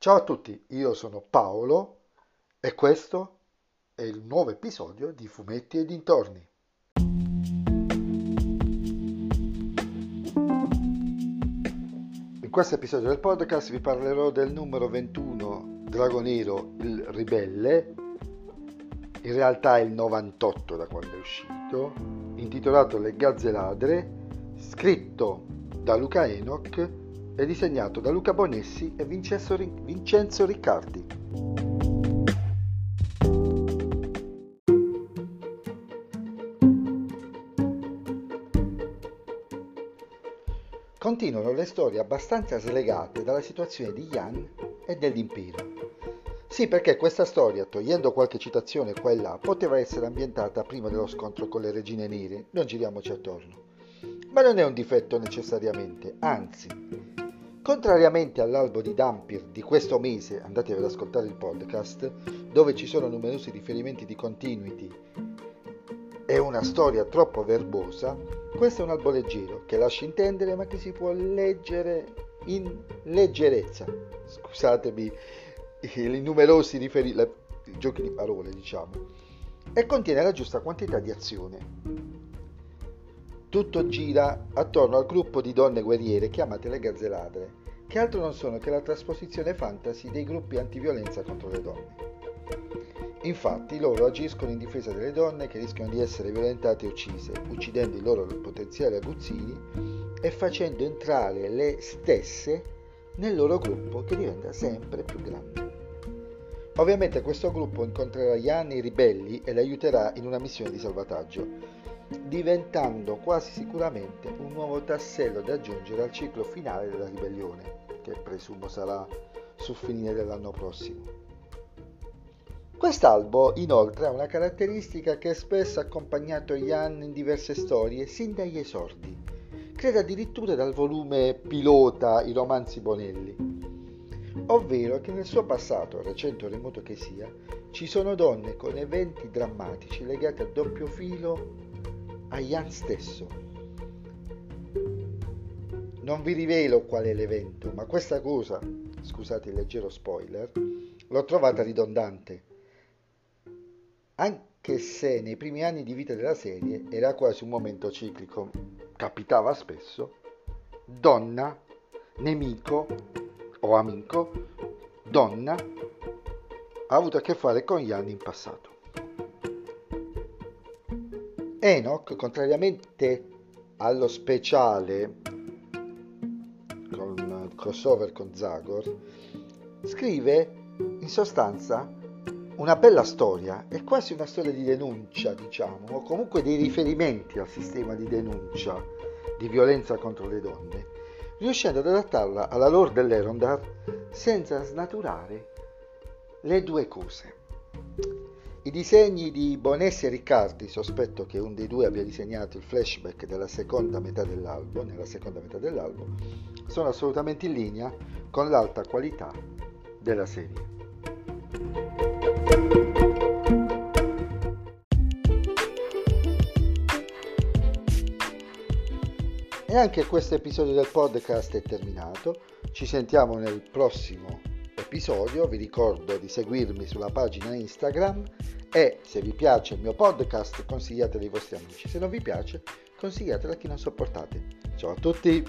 Ciao a tutti, io sono Paolo e questo è il nuovo episodio di Fumetti e dintorni. In questo episodio del podcast vi parlerò del numero 21 Dragonero il ribelle, in realtà è il 98 da quando è uscito, intitolato Le Gazze Ladre, scritto da Luca Enoch e disegnato da Luca Bonessi e Vincenzo, Vincenzo Riccardi. Continuano le storie abbastanza slegate dalla situazione di Yan e dell'impero. Sì, perché questa storia, togliendo qualche citazione qua e là, poteva essere ambientata prima dello scontro con le regine nere, non giriamoci attorno. Ma non è un difetto necessariamente, anzi, Contrariamente all'albo di Dampir di questo mese, andatevi ad ascoltare il podcast, dove ci sono numerosi riferimenti di continuity e una storia troppo verbosa, questo è un albo leggero che lascia intendere ma che si può leggere in leggerezza. Scusatemi i numerosi riferimenti, giochi di parole diciamo, e contiene la giusta quantità di azione. Tutto gira attorno al gruppo di donne guerriere chiamate le gazzeladre, che altro non sono che la trasposizione fantasy dei gruppi antiviolenza contro le donne. Infatti loro agiscono in difesa delle donne che rischiano di essere violentate e uccise, uccidendo i loro potenziali aguzzini e facendo entrare le stesse nel loro gruppo che diventa sempre più grande. Ovviamente questo gruppo incontrerà gli anni ribelli e le aiuterà in una missione di salvataggio, diventando quasi sicuramente un nuovo tassello da aggiungere al ciclo finale della ribellione, che presumo sarà sul finire dell'anno prossimo. Quest'albo inoltre ha una caratteristica che spesso ha accompagnato Jan in diverse storie sin dagli esordi, credo addirittura dal volume pilota I romanzi Bonelli, ovvero che nel suo passato, recente o remoto che sia, ci sono donne con eventi drammatici legati a doppio filo a Jan stesso. Non vi rivelo qual è l'evento, ma questa cosa, scusate il leggero spoiler, l'ho trovata ridondante. Anche se nei primi anni di vita della serie era quasi un momento ciclico, capitava spesso, donna, nemico o amico, donna, ha avuto a che fare con Jan in passato. Enoch, contrariamente allo speciale con crossover con Zagor, scrive in sostanza una bella storia, è quasi una storia di denuncia, diciamo, o comunque dei riferimenti al sistema di denuncia di violenza contro le donne, riuscendo ad adattarla alla lore dell'Erondar senza snaturare le due cose. I disegni di Bonessi e Riccardi, sospetto che uno dei due abbia disegnato il flashback della seconda metà dell'album, nella seconda metà dell'album, sono assolutamente in linea con l'alta qualità della serie. E anche questo episodio del podcast è terminato. Ci sentiamo nel prossimo episodio. Vi ricordo di seguirmi sulla pagina Instagram e se vi piace il mio podcast consigliatelo ai vostri amici, se non vi piace consigliatelo a chi non sopportate. Ciao a tutti!